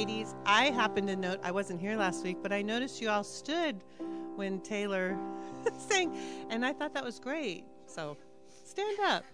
ladies, I happen to note, I wasn't here last week, but I noticed you all stood when Taylor sang, and I thought that was great. So stand up.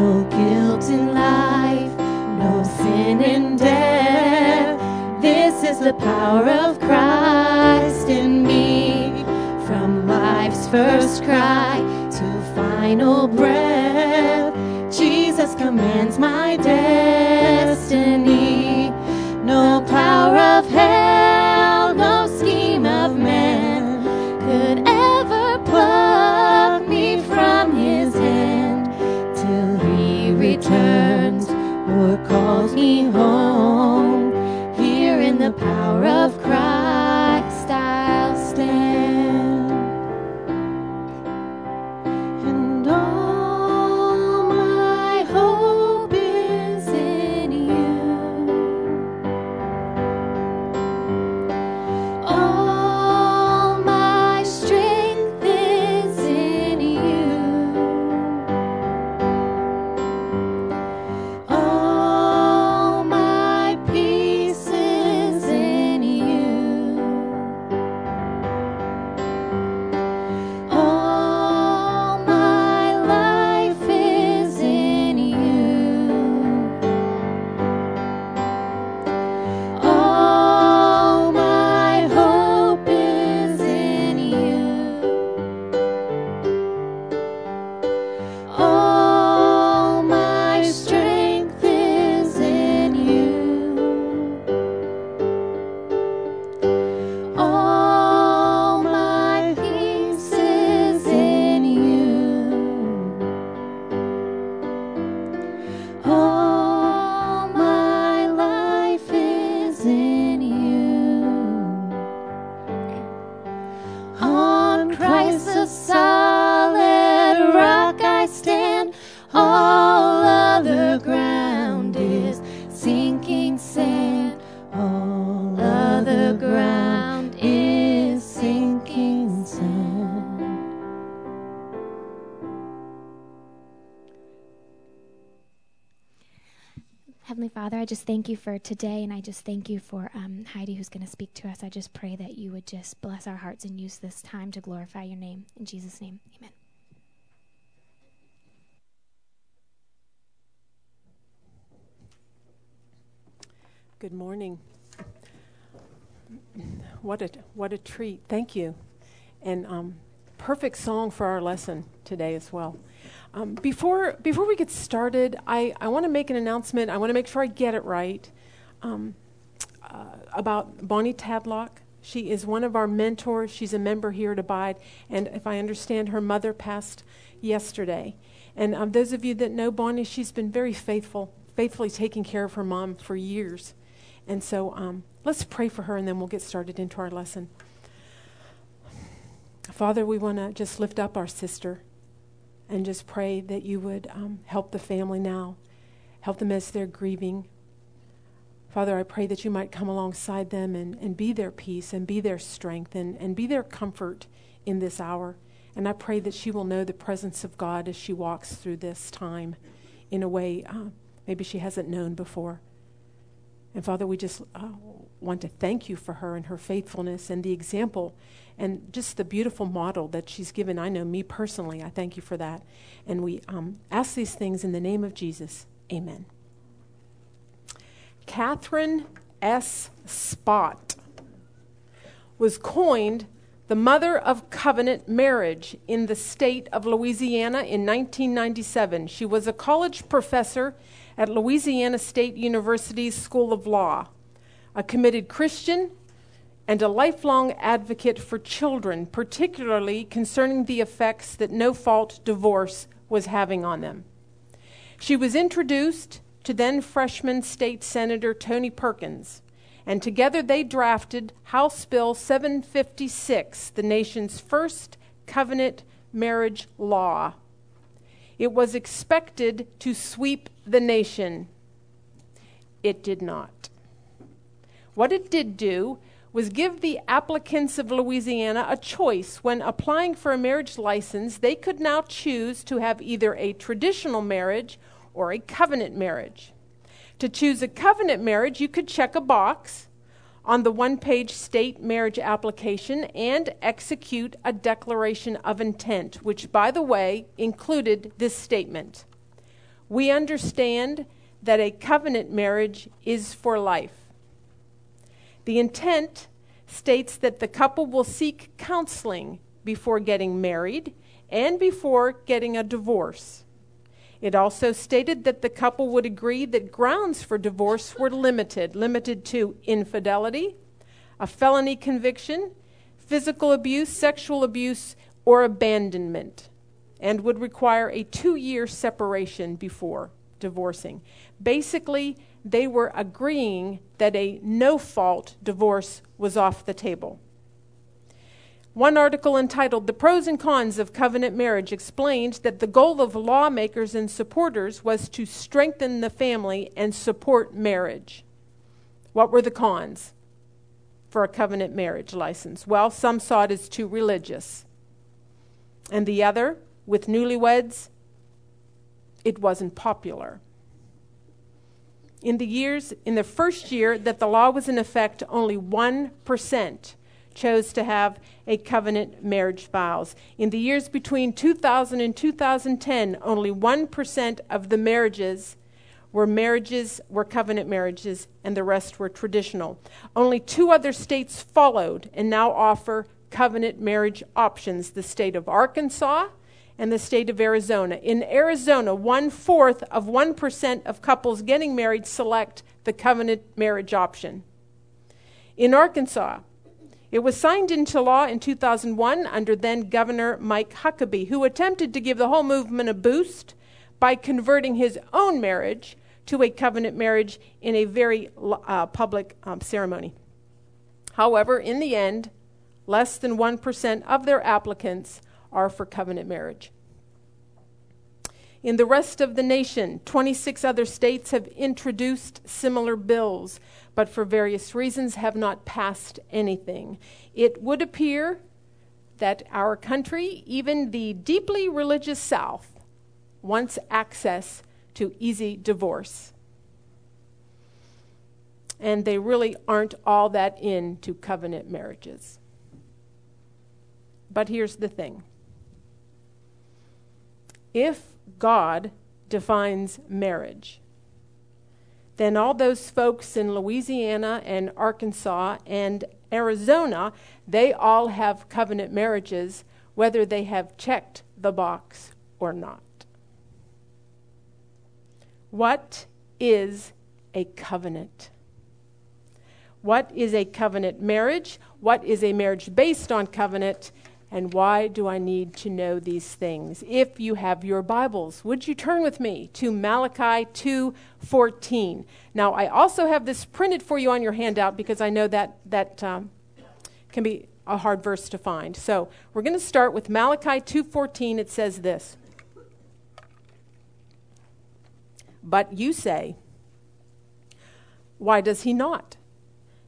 No guilt in life, no sin in death. This is the power of Christ in me. From life's first cry to final breath, Jesus commands my destiny. No power of hell. calls me home. Here in the power of Christ. Thank you for today, and I just thank you for um, Heidi who's going to speak to us. I just pray that you would just bless our hearts and use this time to glorify your name. In Jesus' name, amen. Good morning. What a what a treat! Thank you, and um, perfect song for our lesson today as well. Um, before before we get started, I, I want to make an announcement. I want to make sure I get it right um, uh, about Bonnie Tadlock. She is one of our mentors. She's a member here at Abide, and if I understand, her mother passed yesterday. And um, those of you that know Bonnie, she's been very faithful, faithfully taking care of her mom for years. And so um, let's pray for her and then we'll get started into our lesson. Father, we want to just lift up our sister and just pray that you would um, help the family now, help them as they're grieving. Father, I pray that you might come alongside them and, and be their peace and be their strength and, and be their comfort in this hour. And I pray that she will know the presence of God as she walks through this time in a way uh, maybe she hasn't known before. And Father, we just uh, want to thank you for her and her faithfulness and the example and just the beautiful model that she's given. I know me personally. I thank you for that. And we um, ask these things in the name of Jesus. Amen. Katherine S. Spaht was coined the mother of covenant marriage in the state of Louisiana in 1997. She was a college professor at Louisiana State University's School of Law, a committed Christian, and a lifelong advocate for children, particularly concerning the effects that no fault divorce was having on them. She was introduced to then freshman state senator Tony Perkins, and together they drafted House Bill 756, the nation's first covenant marriage law. It was expected to sweep the nation. It did not. What it did do was give the applicants of Louisiana a choice. When applying for a marriage license, they could now choose to have either a traditional marriage or a covenant marriage. To choose a covenant marriage, you could check a box on the one page state marriage application and execute a declaration of intent, which, by the way, included this statement We understand that a covenant marriage is for life. The intent states that the couple will seek counseling before getting married and before getting a divorce. It also stated that the couple would agree that grounds for divorce were limited, limited to infidelity, a felony conviction, physical abuse, sexual abuse, or abandonment, and would require a two year separation before divorcing. Basically, they were agreeing that a no fault divorce was off the table. One article entitled The Pros and Cons of Covenant Marriage explained that the goal of lawmakers and supporters was to strengthen the family and support marriage. What were the cons for a covenant marriage license? Well, some saw it as too religious. And the other, with newlyweds, it wasn't popular. In the years in the first year that the law was in effect, only 1% chose to have a covenant marriage vows. In the years between 2000 and 2010, only 1% of the marriages were marriages were covenant marriages and the rest were traditional. Only two other states followed and now offer covenant marriage options, the state of Arkansas and the state of Arizona. In Arizona, one fourth of 1% of couples getting married select the covenant marriage option. In Arkansas, it was signed into law in 2001 under then Governor Mike Huckabee, who attempted to give the whole movement a boost by converting his own marriage to a covenant marriage in a very uh, public um, ceremony. However, in the end, less than 1% of their applicants are for covenant marriage. In the rest of the nation, 26 other states have introduced similar bills but for various reasons have not passed anything. It would appear that our country, even the deeply religious South, wants access to easy divorce. and they really aren't all that into covenant marriages. But here's the thing if God defines marriage, then all those folks in Louisiana and Arkansas and Arizona, they all have covenant marriages, whether they have checked the box or not. What is a covenant? What is a covenant marriage? What is a marriage based on covenant? And why do I need to know these things? If you have your Bibles, would you turn with me to Malachi 2:14? Now, I also have this printed for you on your handout because I know that that um, can be a hard verse to find. So, we're going to start with Malachi 2:14. It says this: But you say, why does he not?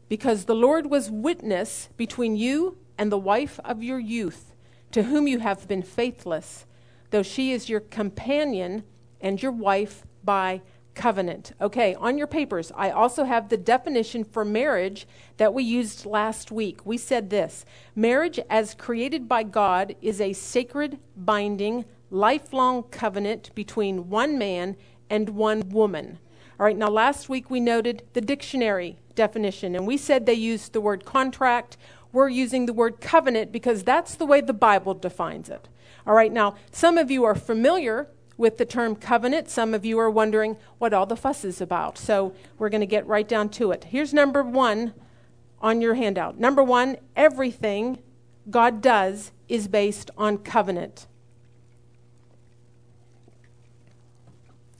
Because the Lord was witness between you and the wife of your youth, to whom you have been faithless, though she is your companion and your wife by covenant. Okay, on your papers, I also have the definition for marriage that we used last week. We said this Marriage, as created by God, is a sacred, binding, lifelong covenant between one man and one woman. All right, now last week we noted the dictionary definition, and we said they used the word contract we're using the word covenant because that's the way the Bible defines it. All right, now, some of you are familiar with the term covenant. Some of you are wondering what all the fuss is about. So we're going to get right down to it. Here's number one on your handout. Number one, everything God does is based on covenant.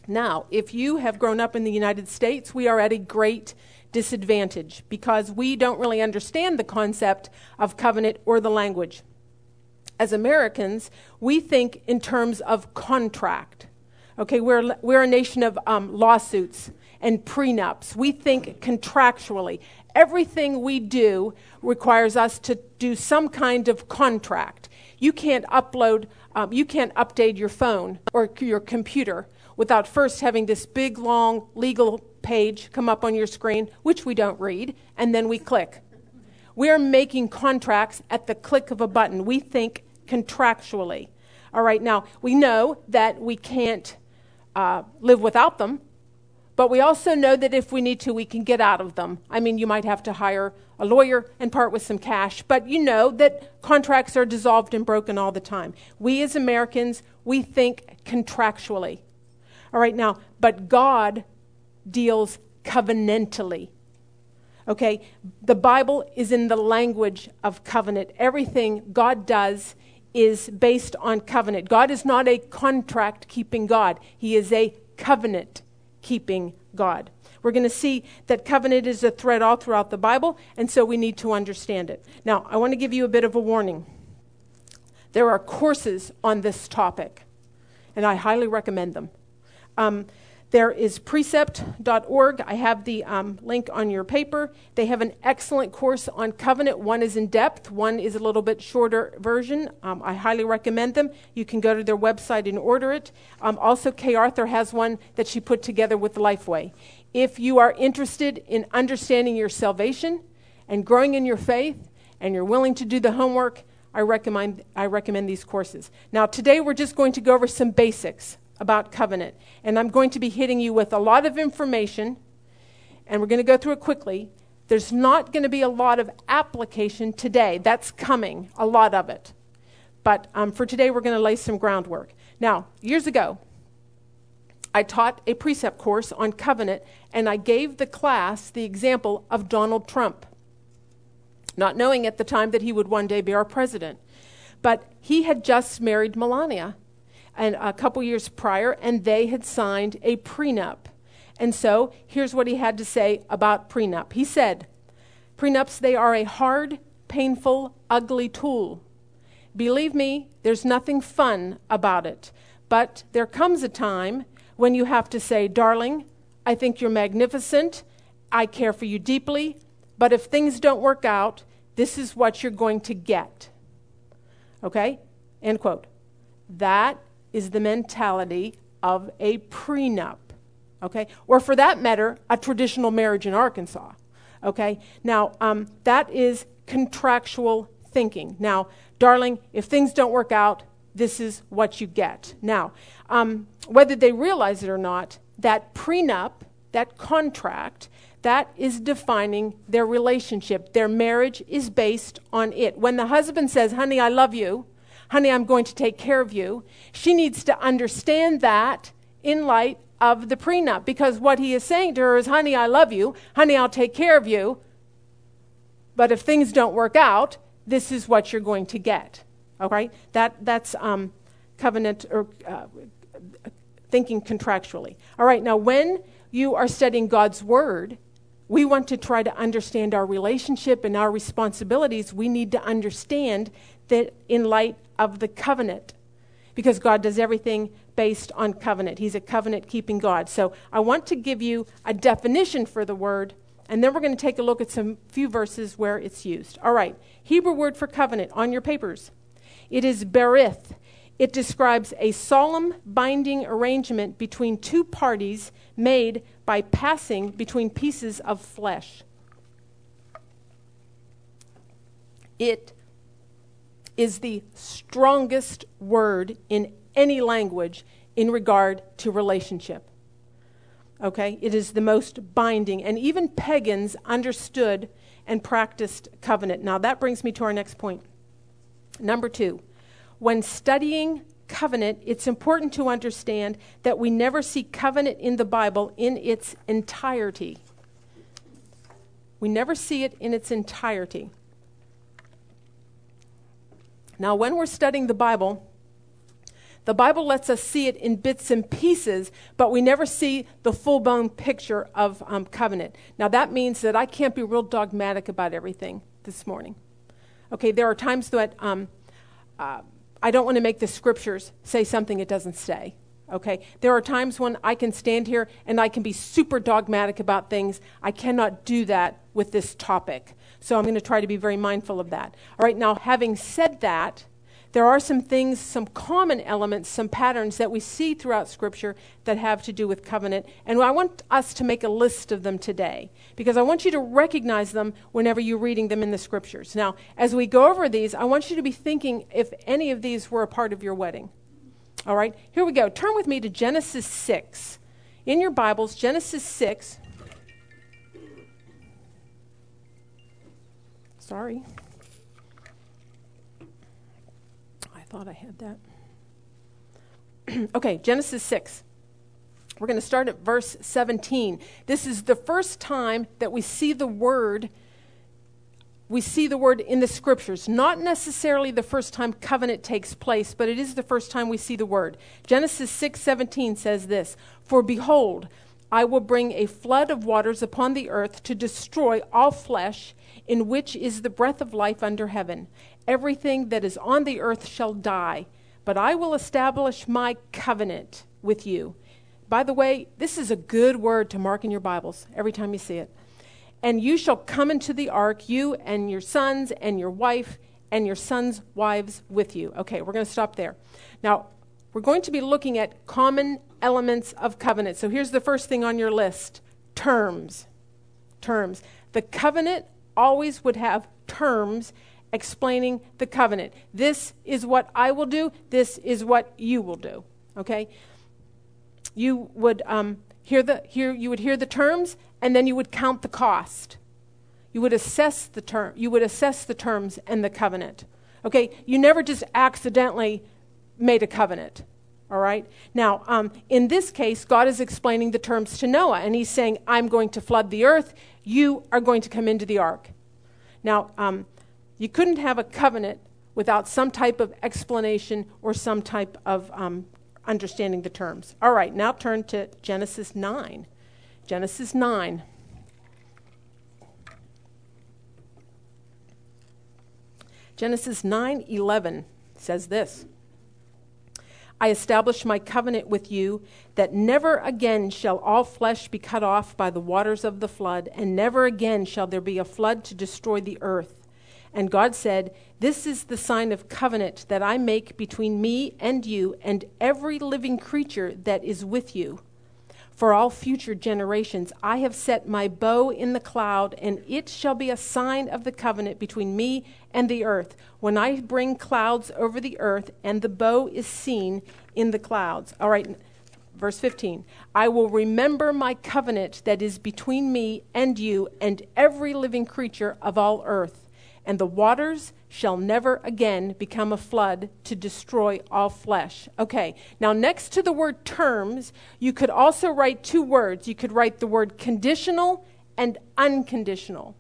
Now, if you have grown up in the United States, we are at a great disadvantage because we don't really understand the concept of covenant or the language. As Americans, we think in terms of contract. Okay, we're, we're a nation of um, lawsuits and prenups. We think contractually. Everything we do requires us to do some kind of contract. You can't upload, um, you can't update your phone or your computer without first having this big, long legal page come up on your screen, which we don't read, and then we click. We're making contracts at the click of a button. We think contractually. All right, now we know that we can't uh, live without them, but we also know that if we need to, we can get out of them. I mean, you might have to hire a lawyer and part with some cash, but you know that contracts are dissolved and broken all the time. We as Americans, we think contractually. All right, now, but God deals covenantally. Okay? The Bible is in the language of covenant. Everything God does is based on covenant. God is not a contract keeping God, He is a covenant keeping God. We're going to see that covenant is a thread all throughout the Bible, and so we need to understand it. Now, I want to give you a bit of a warning. There are courses on this topic, and I highly recommend them. Um, there is precept.org. I have the um, link on your paper. They have an excellent course on covenant. One is in depth, one is a little bit shorter version. Um, I highly recommend them. You can go to their website and order it. Um, also, Kay Arthur has one that she put together with Lifeway. If you are interested in understanding your salvation and growing in your faith, and you're willing to do the homework, I recommend, I recommend these courses. Now, today we're just going to go over some basics about covenant. And I'm going to be hitting you with a lot of information, and we're going to go through it quickly. There's not going to be a lot of application today. That's coming, a lot of it. But um, for today, we're going to lay some groundwork. Now, years ago, I taught a precept course on covenant, and I gave the class the example of Donald Trump, not knowing at the time that he would one day be our president. But he had just married Melania, and a couple years prior, and they had signed a prenup. And so here's what he had to say about prenup. He said, Prenups, they are a hard, painful, ugly tool. Believe me, there's nothing fun about it. But there comes a time when you have to say, Darling, I think you're magnificent. I care for you deeply. But if things don't work out, this is what you're going to get. Okay? End quote. That is the mentality of a prenup, okay? Or for that matter, a traditional marriage in Arkansas, Okay? Now, um, that is contractual thinking. Now, darling, if things don't work out, this is what you get. Now, um, whether they realize it or not, that prenup, that contract, that is defining their relationship. Their marriage is based on it. When the husband says, Honey, I love you, honey, I'm going to take care of you, she needs to understand that in light of the prenup because what he is saying to her is, Honey, I love you, honey, I'll take care of you. But if things don't work out, this is what you're going to get. All right? That, that's um, covenant or uh, thinking contractually. All right, now when you are studying God's Word, we want to try to understand our relationship and our responsibilities. We need to understand that in light of the covenant, because God does everything based on covenant. He's a covenant keeping God. So I want to give you a definition for the word, and then we're going to take a look at some few verses where it's used. All right, Hebrew word for covenant on your papers. It is berith. It describes a solemn binding arrangement between two parties made by passing between pieces of flesh. It is the strongest word in any language in regard to relationship. Okay? It is the most binding. And even pagans understood and practiced covenant. Now, that brings me to our next point. Number two, when studying covenant, it's important to understand that we never see covenant in the Bible in its entirety. We never see it in its entirety. Now, when we're studying the Bible, the Bible lets us see it in bits and pieces, but we never see the full blown picture of um, covenant. Now, that means that I can't be real dogmatic about everything this morning. Okay, there are times that um, uh, I don't want to make the scriptures say something it doesn't say. Okay, there are times when I can stand here and I can be super dogmatic about things. I cannot do that with this topic. So I'm going to try to be very mindful of that. All right, now, having said that, there are some things, some common elements, some patterns that we see throughout Scripture that have to do with covenant. And I want us to make a list of them today because I want you to recognize them whenever you're reading them in the Scriptures. Now, as we go over these, I want you to be thinking if any of these were a part of your wedding. All right, here we go. Turn with me to Genesis 6. In your Bibles, Genesis 6. Sorry. I thought I had that. okay, Genesis 6. We're going to start at verse 17. This is the first time that we see the word we see the word in the scriptures. Not necessarily the first time covenant takes place, but it is the first time we see the word. Genesis 6:17 says this, "For behold, I will bring a flood of waters upon the earth to destroy all flesh, in which is the breath of life under heaven, Everything that is on the earth shall die, but I will establish my covenant with you. By the way, this is a good word to mark in your Bibles every time you see it. And you shall come into the ark, you and your sons and your wife and your sons' wives with you. Okay, we're going to stop there. Now, we're going to be looking at common elements of covenant. So here's the first thing on your list terms. Terms. The covenant always would have terms explaining the covenant. This is what I will do, this is what you will do. Okay? You would um, hear the hear you would hear the terms and then you would count the cost. You would assess the term you would assess the terms and the covenant. Okay? You never just accidentally made a covenant. All right? Now, um, in this case, God is explaining the terms to Noah, and he's saying, I'm going to flood the earth. You are going to come into the ark. Now, um, you couldn't have a covenant without some type of explanation or some type of um, understanding the terms. All right, now turn to Genesis 9. Genesis 9. Genesis 9:11 says this. I establish my covenant with you that never again shall all flesh be cut off by the waters of the flood, and never again shall there be a flood to destroy the earth. And God said, This is the sign of covenant that I make between me and you and every living creature that is with you. For all future generations. I have set my bow in the cloud, and it shall be a sign of the covenant between me and the earth. When I bring clouds over the earth, and the bow is seen in the clouds. All right, verse 15. I will remember my covenant that is between me and you and every living creature of all earth, and the waters shall never again become a flood to destroy all flesh. Okay, now next to the word terms, you could also write two words. You could write the word conditional and unconditional.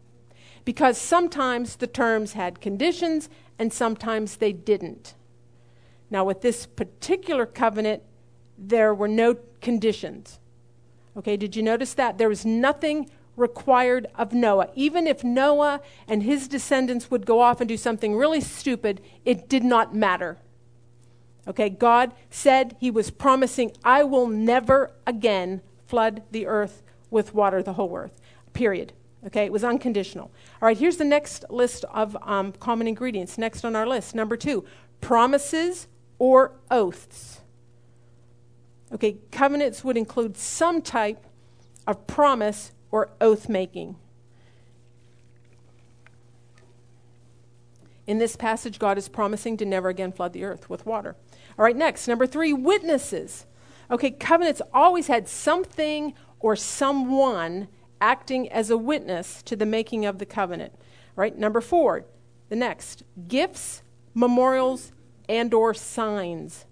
Because sometimes the terms had conditions and sometimes they didn't. Now, with this particular covenant, there were no conditions. Okay, did you notice that? There was nothing required of Noah. Even if Noah and his descendants would go off and do something really stupid, it did not matter. Okay, God said He was promising, I will never again flood the earth with water, the whole earth. Period. Okay, it was unconditional. All right, here's the next list of um, common ingredients. Next on our list, number two promises or oaths. Okay, covenants would include some type of promise or oath making. In this passage, God is promising to never again flood the earth with water. All right, next, number three, witnesses. Okay, covenants always had something or someone acting as a witness to the making of the covenant. All right, number four, the next, gifts, memorials, and or signs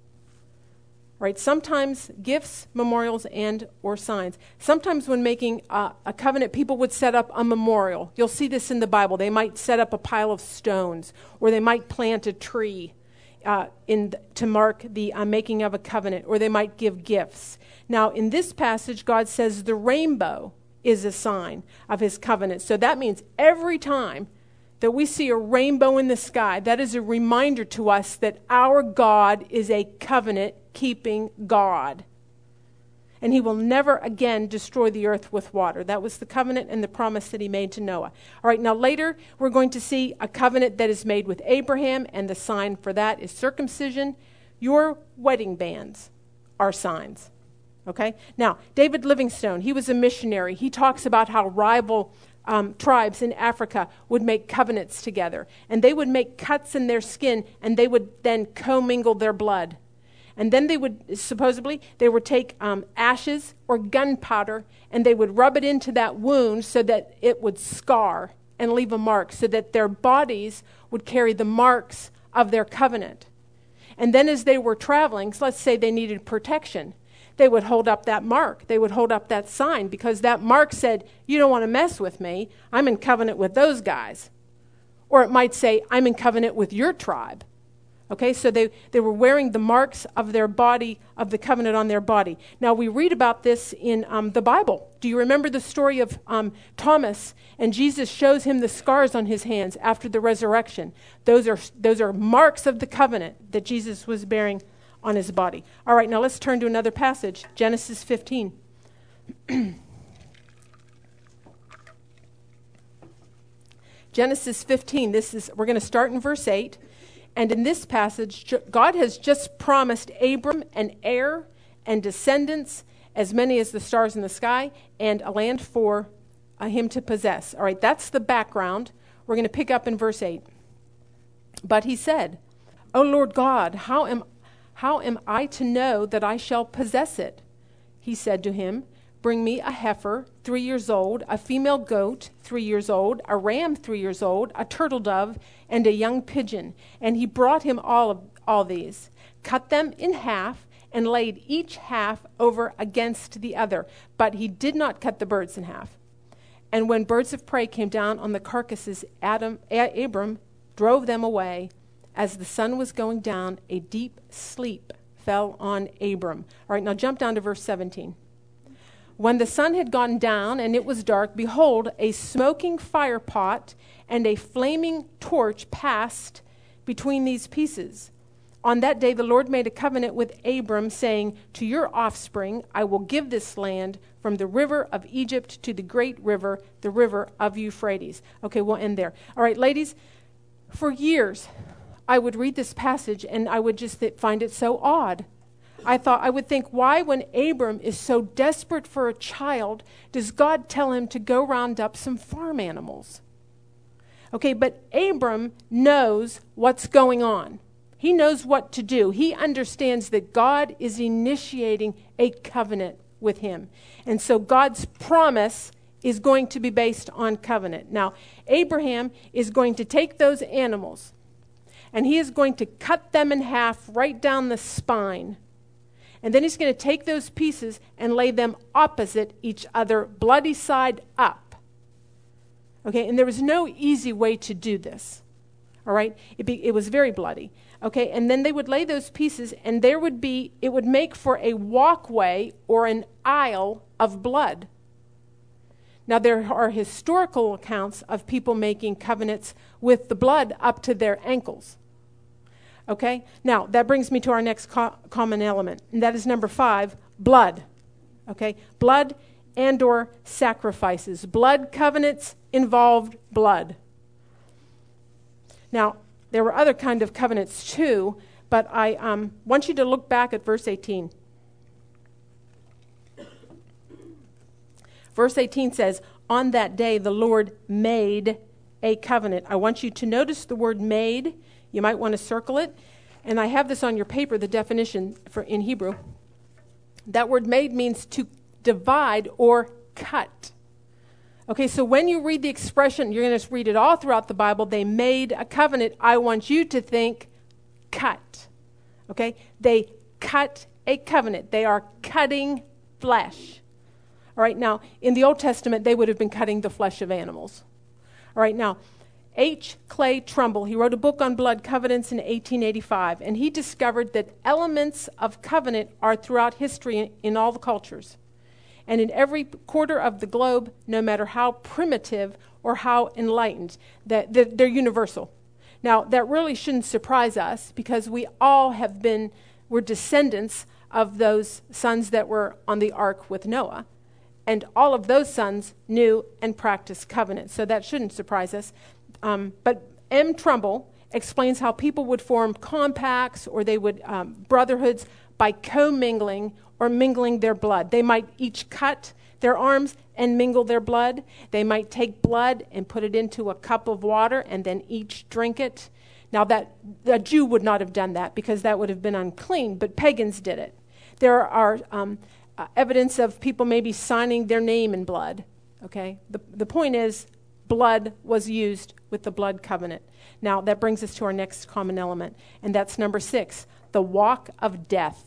right? Sometimes gifts memorials and or signs. Sometimes when making a, a, covenant people would set up a memorial. You'll see this in the bible. They might set up a pile of stones or they might plant a tree uh, in, to mark the uh, making of a covenant or they might give gifts. Now in this passage god says the rainbow is a sign of his covenant. So that means every time that we see a rainbow in the sky, that is a reminder to us that our God is a covenant keeping God. And he will never again destroy the earth with water. That was the covenant and the promise that he made to Noah. All right, now later we're going to see a covenant that is made with Abraham, and the sign for that is circumcision. Your wedding bands are signs. Okay? Now, David Livingstone, he was a missionary. He talks about how rival um, tribes in Africa would make covenants together, and they would make cuts in their skin, and they would then commingle their blood. And then they would, supposedly, they would take um, ashes or gunpowder and they would rub it into that wound so that it would scar and leave a mark, so that their bodies would carry the marks of their covenant. And then as they were traveling, so let's say they needed protection, they would hold up that mark. They would hold up that sign because that mark said, You don't want to mess with me. I'm in covenant with those guys. Or it might say, I'm in covenant with your tribe. Okay, so they, they were wearing the marks of their body, of the covenant on their body. Now, we read about this in um, the Bible. Do you remember the story of um, Thomas? And Jesus shows him the scars on his hands after the resurrection. Those are, those are marks of the covenant that Jesus was bearing on his body. All right, now let's turn to another passage Genesis 15. Genesis 15, this is, we're going to start in verse 8. And in this passage, God has just promised Abram an heir and descendants, as many as the stars in the sky, and a land for uh, him to possess. All right, that's the background. We're going to pick up in verse 8. But he said, O Lord God, how am how am I to know that I shall possess it? He said to him, Bring me a heifer, three years old, a female goat, three years old, a ram, three years old, a turtle dove, and a young pigeon. And he brought him all, of, all these, cut them in half, and laid each half over against the other. But he did not cut the birds in half. And when birds of prey came down on the carcasses, Adam, Abram drove them away as the sun was going down, a deep sleep fell on Abram. All right, now jump down to verse 17. When the sun had gone down and it was dark, behold, a smoking fire pot and a flaming torch passed between these pieces. On that day, the Lord made a covenant with Abram, saying, To your offspring I will give this land from the river of Egypt to the great river, the river of Euphrates. Okay, we'll end there. All right, ladies, for years, I would read this passage and I would just find it so odd. I thought, I would think, why, when Abram is so desperate for a child, does God tell him to go round up some farm animals? Okay, but Abram knows what's going on. He knows what to do. He understands that God is initiating a covenant with him. And so God's promise is going to be based on covenant. Now, Abraham is going to take those animals and he is going to cut them in half right down the spine. And then he's going to take those pieces and lay them opposite each other, bloody side up. Okay, and there was no easy way to do this. All right, it, be, it was very bloody. Okay, and then they would lay those pieces, and there would be, it would make for a walkway or an aisle of blood. Now, there are historical accounts of people making covenants with the blood up to their ankles. Okay? Now, that brings me to our next co- common element, and that is number five blood. Okay? Blood and or sacrifices. Blood covenants involved blood. Now, there were other kind of covenants too, but I um, want you to look back at verse 18. Verse 18 says, On that day the Lord made a covenant. I want you to notice the word made. You might want to circle it. And I have this on your paper, the definition for, in Hebrew. That word made means to divide or cut. Okay, so when you read the expression, you're going to read it all throughout the Bible, they made a covenant. I want you to think cut. Okay? They cut a covenant. They are cutting flesh. All right, now, in the Old Testament, they would have been cutting the flesh of animals. All right, now, H. Clay Trumbull, he wrote a book on blood covenants in 1885, and he discovered that elements of covenant are throughout history in all the cultures. And in every quarter of the globe, no matter how primitive or how enlightened, that, that they're universal. Now, that really shouldn't surprise us because we all have been, we're descendants of those sons that were on the ark with Noah. And all of those sons knew and practiced covenant. So that shouldn't surprise us. Um, but M. Trumbull explains how people would form compacts or they would um, brotherhoods by commingling or mingling their blood. They might each cut their arms and mingle their blood. They might take blood and put it into a cup of water and then each drink it. Now that a Jew would not have done that because that would have been unclean, but pagans did it. There are um, uh, evidence of people maybe signing their name in blood. Okay? The, the point is, blood was used with the blood covenant. Now, that brings us to our next common element, and that's number six the walk of death.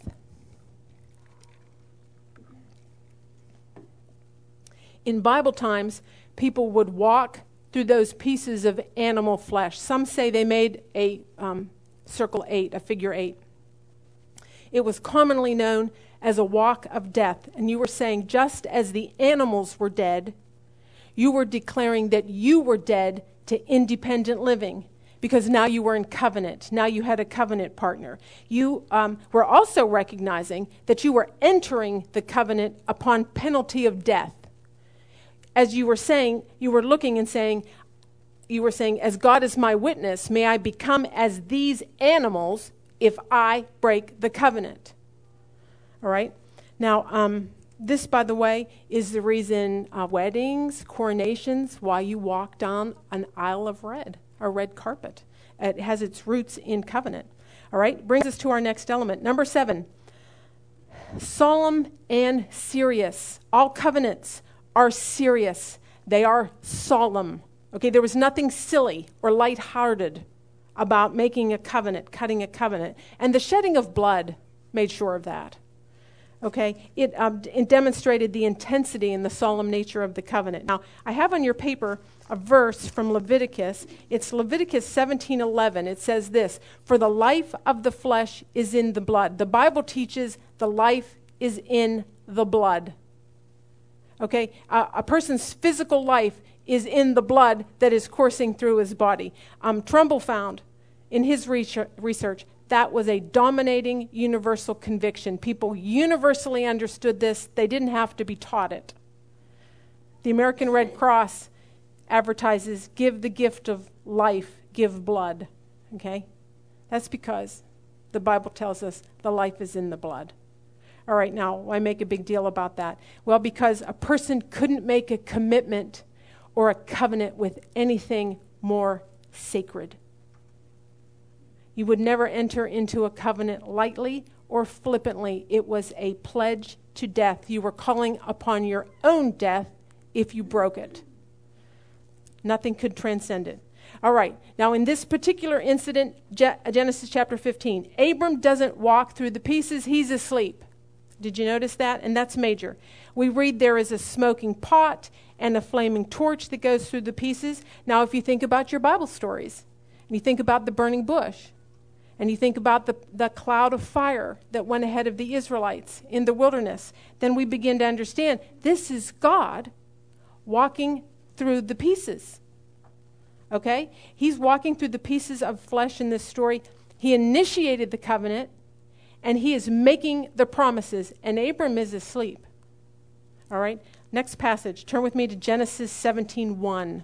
In Bible times, people would walk through those pieces of animal flesh. Some say they made a um, circle eight, a figure eight. It was commonly known as a walk of death. And you were saying, just as the animals were dead, you were declaring that you were dead to independent living because now you were in covenant. Now you had a covenant partner. You um, were also recognizing that you were entering the covenant upon penalty of death. As you were saying, you were looking and saying, you were saying, as God is my witness, may I become as these animals if I break the covenant. All right? Now, um, this, by the way, is the reason uh, weddings, coronations, why you walk down an aisle of red, a red carpet. It has its roots in covenant. All right? Brings us to our next element. Number seven solemn and serious. All covenants are serious, they are solemn. Okay, there was nothing silly or light-hearted about making a covenant, cutting a covenant. And the shedding of blood made sure of that. Okay, it, um, it demonstrated the intensity and the solemn nature of the covenant. Now, I have on your paper a verse from Leviticus. It's Leviticus 17:11. It says this: "For the life of the flesh is in the blood." The Bible teaches the life is in the blood. Okay, uh, a person's physical life is in the blood that is coursing through his body. Um, Trumbull found in his research that was a dominating universal conviction. People universally understood this, they didn't have to be taught it. The American Red Cross advertises give the gift of life, give blood. Okay? That's because the Bible tells us the life is in the blood. All right, now, why make a big deal about that? Well, because a person couldn't make a commitment or a covenant with anything more sacred. You would never enter into a covenant lightly or flippantly. It was a pledge to death. You were calling upon your own death if you broke it. Nothing could transcend it. All right, now in this particular incident, Genesis chapter 15, Abram doesn't walk through the pieces, he's asleep. Did you notice that? And that's major. We read there is a smoking pot and a flaming torch that goes through the pieces. Now, if you think about your Bible stories, and you think about the burning bush, and you think about the, the cloud of fire that went ahead of the Israelites in the wilderness, then we begin to understand this is God walking through the pieces. Okay? He's walking through the pieces of flesh in this story. He initiated the covenant and he is making the promises, and Abram is asleep. All right? Next passage. Turn with me to Genesis 17 1.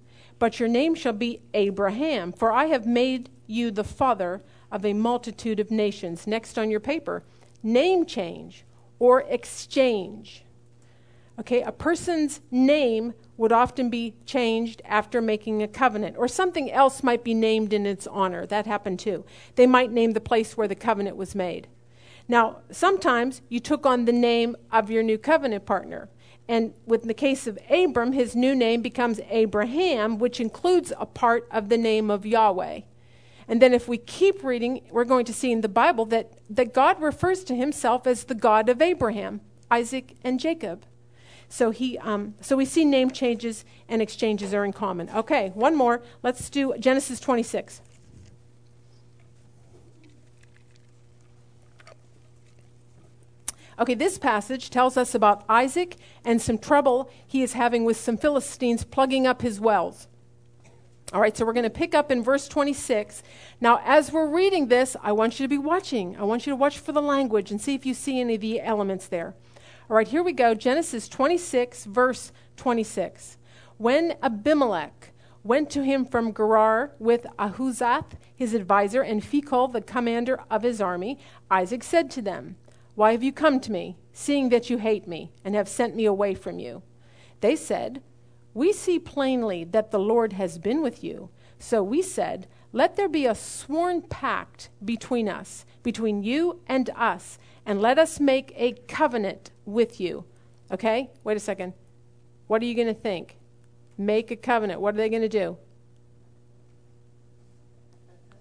but your name shall be Abraham, for I have made you the father of a multitude of nations. Next on your paper, name change or exchange. Okay, a person's name would often be changed after making a covenant, or something else might be named in its honor. That happened too. They might name the place where the covenant was made. Now, sometimes you took on the name of your new covenant partner. And with the case of Abram, his new name becomes Abraham, which includes a part of the name of Yahweh. And then if we keep reading, we're going to see in the Bible that, that God refers to himself as the God of Abraham, Isaac, and Jacob. So he, um, so we see name changes and exchanges are in common. Okay, one more. Let's do Genesis 26. Okay, this passage tells us about Isaac and some trouble he is having with some Philistines plugging up his wells. All right, so we're going to pick up in verse 26. Now, as we're reading this, I want you to be watching. I want you to watch for the language and see if you see any of the elements there. All right, here we go. Genesis 26, verse 26. When Abimelech went to him from Gerar with Ahuzzath, his advisor, and Phicol, the commander of his army, Isaac said to them, Why have you come to me, seeing that you hate me, and have sent me away from you? They said, We see plainly that the Lord has been with you. So we said, Let there be a sworn pact between us, between you and us, and let us make a covenant with you. Okay? Wait a second. What are you going to think? Make a covenant. What are they going to do?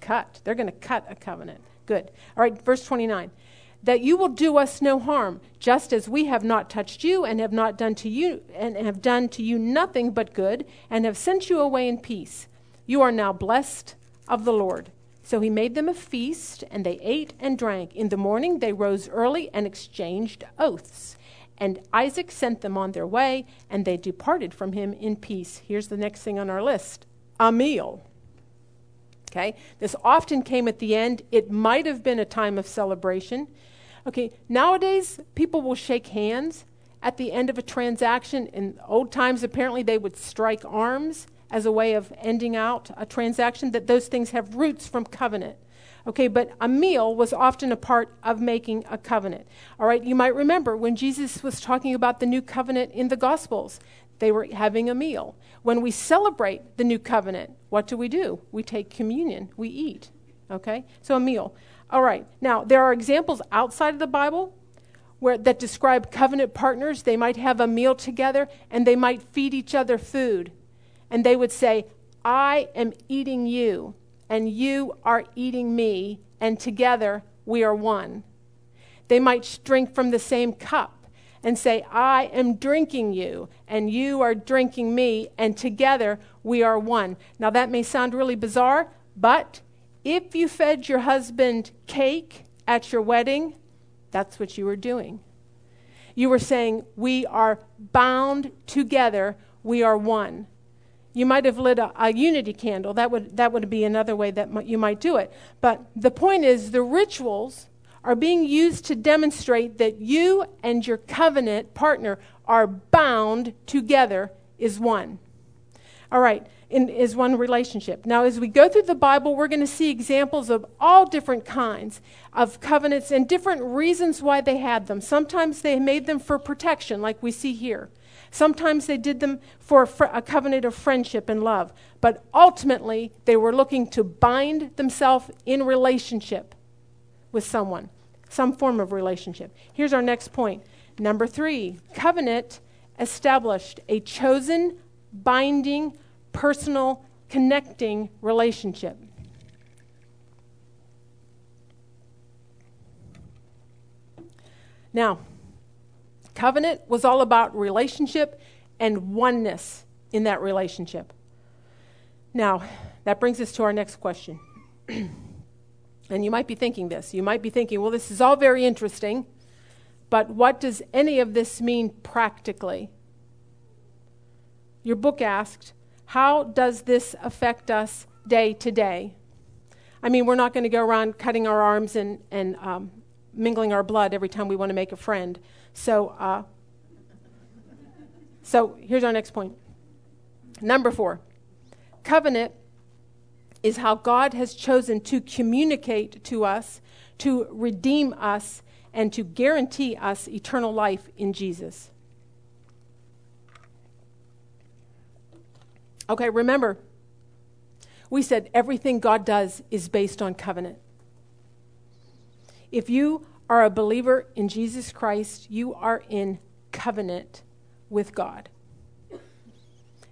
Cut. They're going to cut a covenant. Good. All right, verse 29. That you will do us no harm, just as we have not touched you and have not done to you and have done to you nothing but good, and have sent you away in peace. You are now blessed of the Lord. So he made them a feast, and they ate and drank. In the morning they rose early and exchanged oaths. And Isaac sent them on their way, and they departed from him in peace. Here's the next thing on our list a meal. Okay, this often came at the end. It might have been a time of celebration. Okay, nowadays people will shake hands at the end of a transaction. In old times, apparently they would strike arms as a way of ending out a transaction, that those things have roots from covenant. Okay, but a meal was often a part of making a covenant. All right, you might remember when Jesus was talking about the new covenant in the Gospels, they were having a meal. When we celebrate the new covenant, what do we do? We take communion, we eat. Okay, so a meal. All right, now there are examples outside of the Bible where, that describe covenant partners. They might have a meal together and they might feed each other food and they would say, I am eating you, and you are eating me, and together we are one. They might drink from the same cup and say, I am drinking you, and you are drinking me, and together we are one. Now, that may sound really bizarre, but If you fed your husband cake at your wedding, that's what you were doing. You were saying, We are bound together, we are one. You might have lit a, a, unity candle. That would, that would be another way that m- you might do it. But the point is, the rituals are being used to demonstrate that you and your covenant partner are bound together is one. All right, in, is one relationship. Now, as we go through the Bible, we're going to see examples of all different kinds of covenants and different reasons why they had them. Sometimes they made them for protection, like we see here. Sometimes they did them for a, fr- a covenant of friendship and love. But ultimately, they were looking to bind themselves in relationship with someone, some form of relationship. Here's our next point. Number three covenant established a chosen, binding, personal, connecting relationship. Now, covenant was all about relationship and oneness in that relationship. Now, that brings us to our next question. and you might be thinking this. You might be thinking, well, this is all very interesting, but what does any of this mean practically? Your book asked, how does this affect us day to day? I mean, we're not going to go around cutting our arms and, and um, mingling our blood every time we want to make a friend. So, uh, so here's our next point. Number four covenant is how God has chosen to communicate to us, to redeem us, and to guarantee us eternal life in Jesus. Okay, remember, we said everything God does is based on covenant. If you are a believer in Jesus Christ, you are in covenant with God.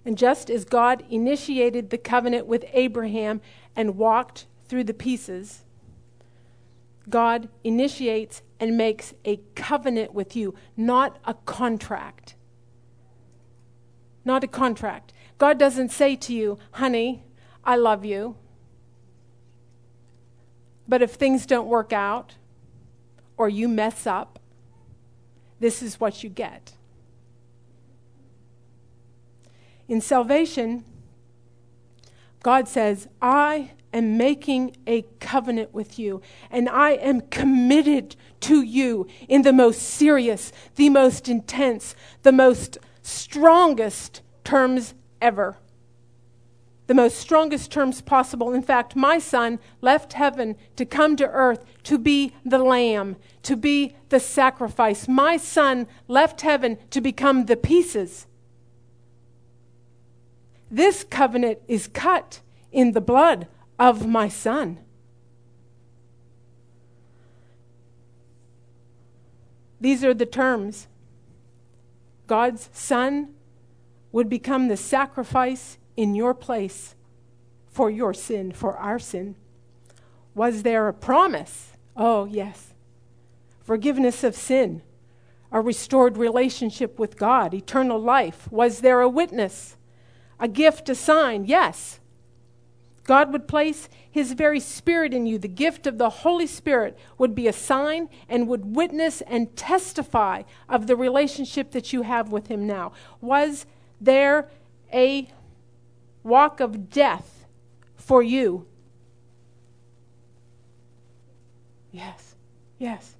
And just as God initiated the covenant with Abraham and walked through the pieces, God initiates and makes a covenant with you, not a contract. Not a contract. God doesn't say to you, honey, I love you. But if things don't work out or you mess up, this is what you get. In salvation, God says, I am making a covenant with you, and I am committed to you in the most serious, the most intense, the most strongest terms ever. The most strongest terms possible. In fact, my son left heaven to come to earth to be the lamb, to be the sacrifice. My son left heaven to become the pieces. This covenant is cut in the blood of my son. These are the terms. God's son would become the sacrifice in your place for your sin, for our sin. Was there a promise? Oh, yes. Forgiveness of sin, a restored relationship with God, eternal life. Was there a witness? A gift, a sign? Yes. God would place His very Spirit in you. The gift of the Holy Spirit would be a sign and would witness and testify of the relationship that you have with Him now. Was there a walk of death for you? Yes, yes,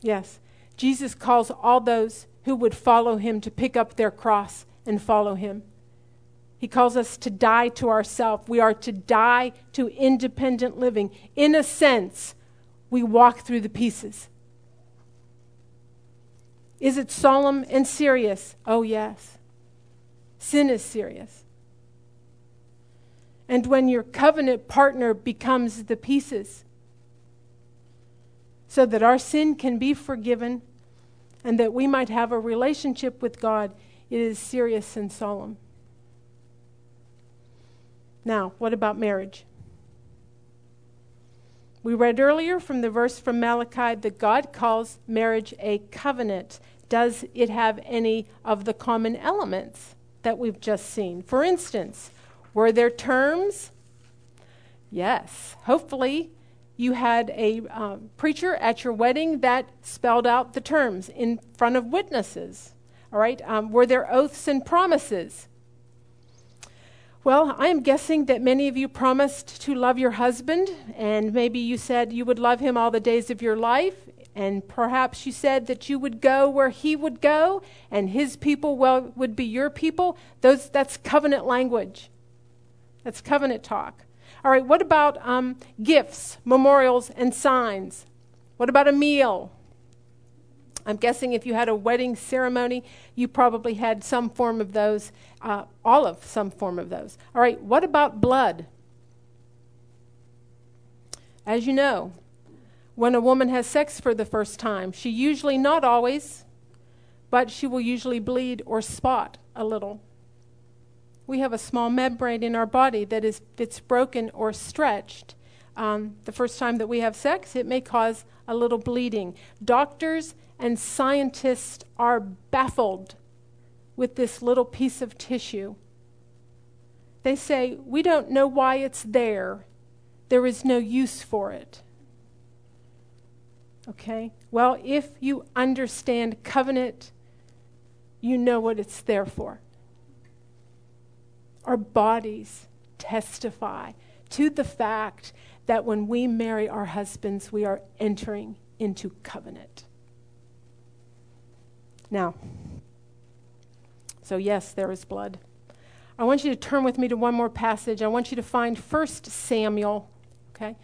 yes. Jesus calls all those who would follow him to pick up their cross and follow him. He calls us to die to ourselves. We are to die to independent living. In a sense, we walk through the pieces. Is it solemn and serious? Oh, yes. Sin is serious. And when your covenant partner becomes the pieces, so that our sin can be forgiven and that we might have a relationship with God, it is serious and solemn. Now, what about marriage? We read earlier from the verse from Malachi that God calls marriage a covenant. Does it have any of the common elements that we've just seen? For instance, were there terms? Yes. Hopefully, you had a uh, preacher at your wedding that spelled out the terms in front of witnesses. All right? Um, were there oaths and promises? Well, I am guessing that many of you promised to love your husband, and maybe you said you would love him all the days of your life, and perhaps you said that you would go where he would go, and his people well, would be your people. Those, that's covenant language. That's covenant talk. All right, what about um, gifts, memorials, and signs? What about a meal? I'm guessing if you had a wedding ceremony, you probably had some form of those, uh, all of some form of those. All right, what about blood? As you know, when a woman has sex for the first time, she usually, not always, but she will usually bleed or spot a little. We have a small membrane in our body that is, if it's broken or stretched, um, the first time that we have sex, it may cause a little bleeding. Doctors and scientists are baffled with this little piece of tissue. They say, We don't know why it's there, there is no use for it. Okay? Well, if you understand covenant, you know what it's there for. Our bodies testify to the fact that when we marry our husbands, we are entering into covenant. Now, so yes, there is blood. I want you to turn with me to one more passage. I want you to find 1 Samuel. Okay?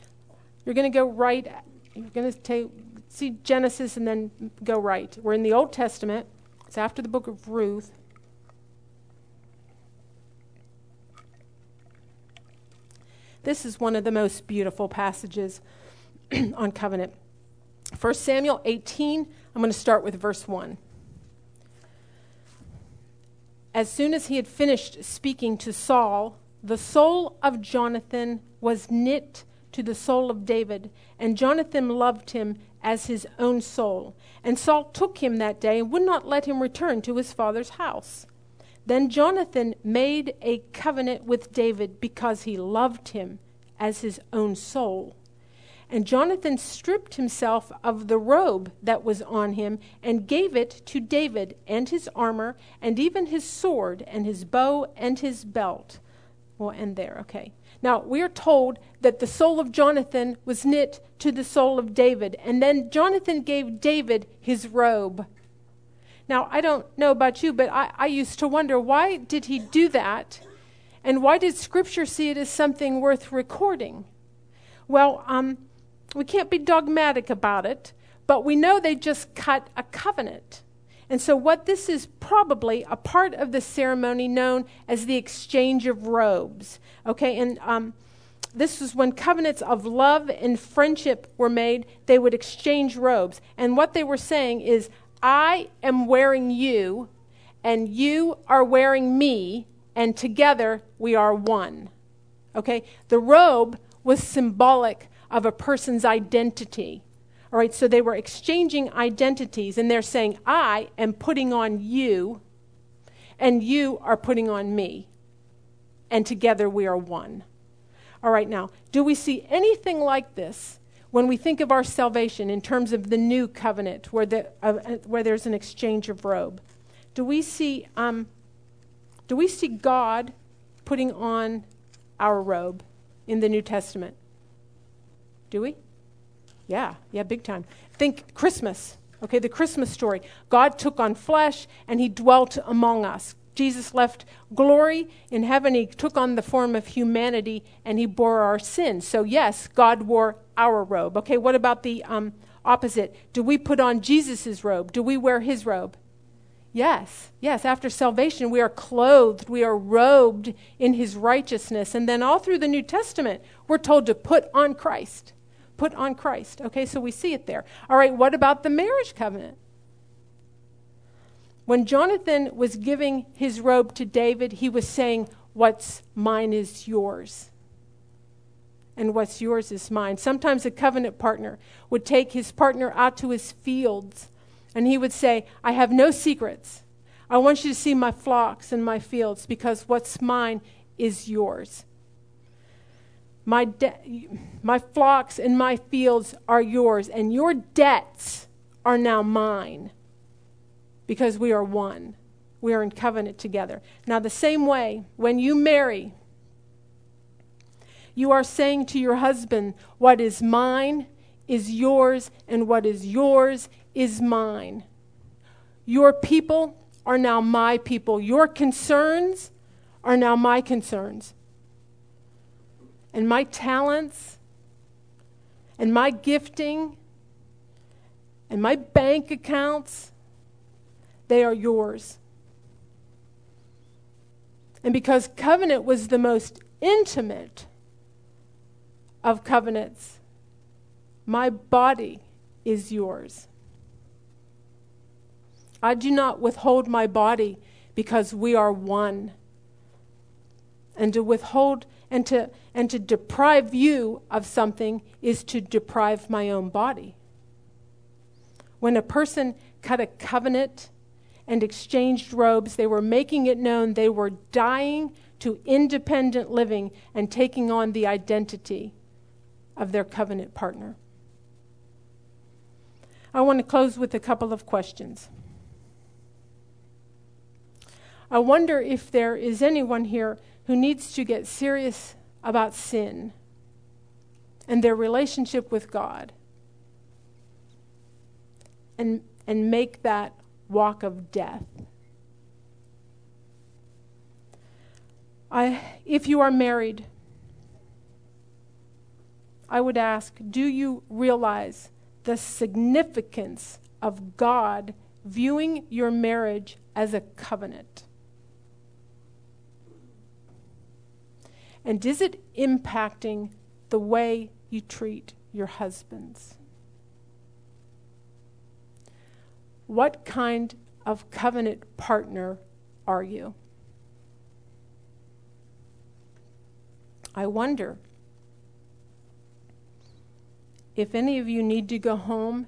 You're going to go right, you're going to take, see Genesis and then go right. We're in the Old Testament, it's after the book of Ruth. This is one of the most beautiful passages on covenant. 1 Samuel 18, I'm going to start with verse 1. As soon as he had finished speaking to Saul, the soul of Jonathan was knit to the soul of David, and Jonathan loved him as his own soul. And Saul took him that day and would not let him return to his father's house. Then Jonathan made a covenant with David because he loved him as his own soul. And Jonathan stripped himself of the robe that was on him and gave it to David and his armor and even his sword and his bow and his belt. We'll end there, okay. Now, we are told that the soul of Jonathan was knit to the soul of David, and then Jonathan gave David his robe. Now, I don't know about you, but I, I used to wonder why did he do that? And why did Scripture see it as something worth recording? Well, um, we can't be dogmatic about it, but we know they just cut a covenant. And so, what this is probably a part of the ceremony known as the exchange of robes. Okay, and um, this is when covenants of love and friendship were made, they would exchange robes. And what they were saying is, I am wearing you, and you are wearing me, and together we are one. Okay, the robe was symbolic of a person's identity. All right, so they were exchanging identities, and they're saying, I am putting on you, and you are putting on me. And together we are one. All right, now, do we see anything like this when we think of our salvation in terms of the new covenant where, the, uh, where there's an exchange of robe? Do we see, um, do we see God putting on our robe in the New Testament? Do we? Yeah, yeah, big time. Think Christmas. Okay, the Christmas story. God took on flesh and he dwelt among us. Jesus left glory in heaven. He took on the form of humanity and he bore our sins. So, yes, God wore our robe. Okay, what about the um, opposite? Do we put on Jesus' robe? Do we wear his robe? Yes, yes. After salvation, we are clothed, we are robed in his righteousness. And then all through the New Testament, we're told to put on Christ. Put on Christ. Okay, so we see it there. All right, what about the marriage covenant? When Jonathan was giving his robe to David, he was saying, What's mine is yours. And what's yours is mine. Sometimes a covenant partner would take his partner out to his fields and he would say, I have no secrets. I want you to see my flocks and my fields because what's mine is yours. My, de- my flocks and my fields are yours, and your debts are now mine because we are one. We are in covenant together. Now, the same way, when you marry, you are saying to your husband, What is mine is yours, and what is yours is mine. Your people are now my people. Your concerns are now my concerns. And my talents and my gifting and my bank accounts, they are yours. And because covenant was the most intimate of covenants, my body is yours. I do not withhold my body because we are one. And to withhold and to, and to deprive you of something is to deprive my own body. When a person cut a covenant and exchanged robes, they were making it known they were dying to independent living and taking on the identity of their covenant partner. I want to close with a couple of questions. I wonder if there is anyone here who needs to get serious about sin and their relationship with God and, and make that walk of death. I, if you are married, I would ask do you realize the significance of God viewing your marriage as a covenant? And is it impacting the way you treat your husbands? What kind of covenant partner are you? I wonder if any of you need to go home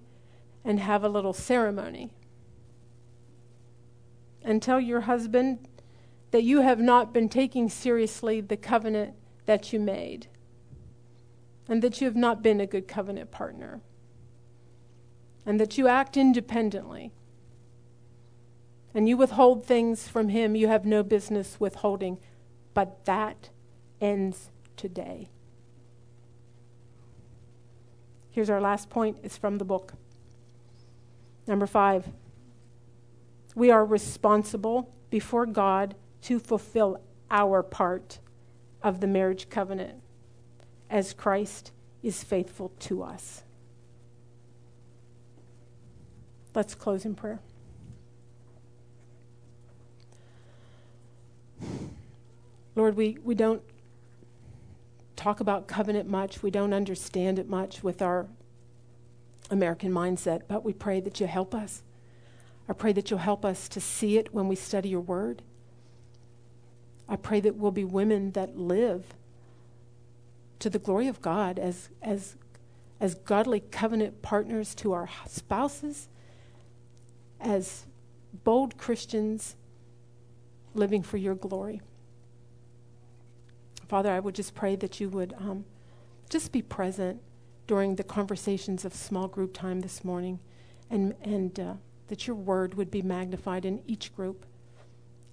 and have a little ceremony and tell your husband that you have not been taking seriously the covenant that you made and that you have not been a good covenant partner and that you act independently and you withhold things from him you have no business withholding, but that ends today. Here's our last point it's from the book. Number five, we are responsible before God to fulfill our part of the marriage covenant as Christ is faithful to us. Let's close in prayer. Lord, we, we don't talk about covenant much. We don't understand it much with our American mindset, but we pray that you help us. I pray that you'll help us to see it when we study your word. I pray that we'll be women that live to the glory of God as, as, as godly covenant partners to our spouses as bold Christians living for your glory. Father, I would just pray that you would um, just be present during the conversations of small group time this morning and, and uh, that your word would be magnified in each group.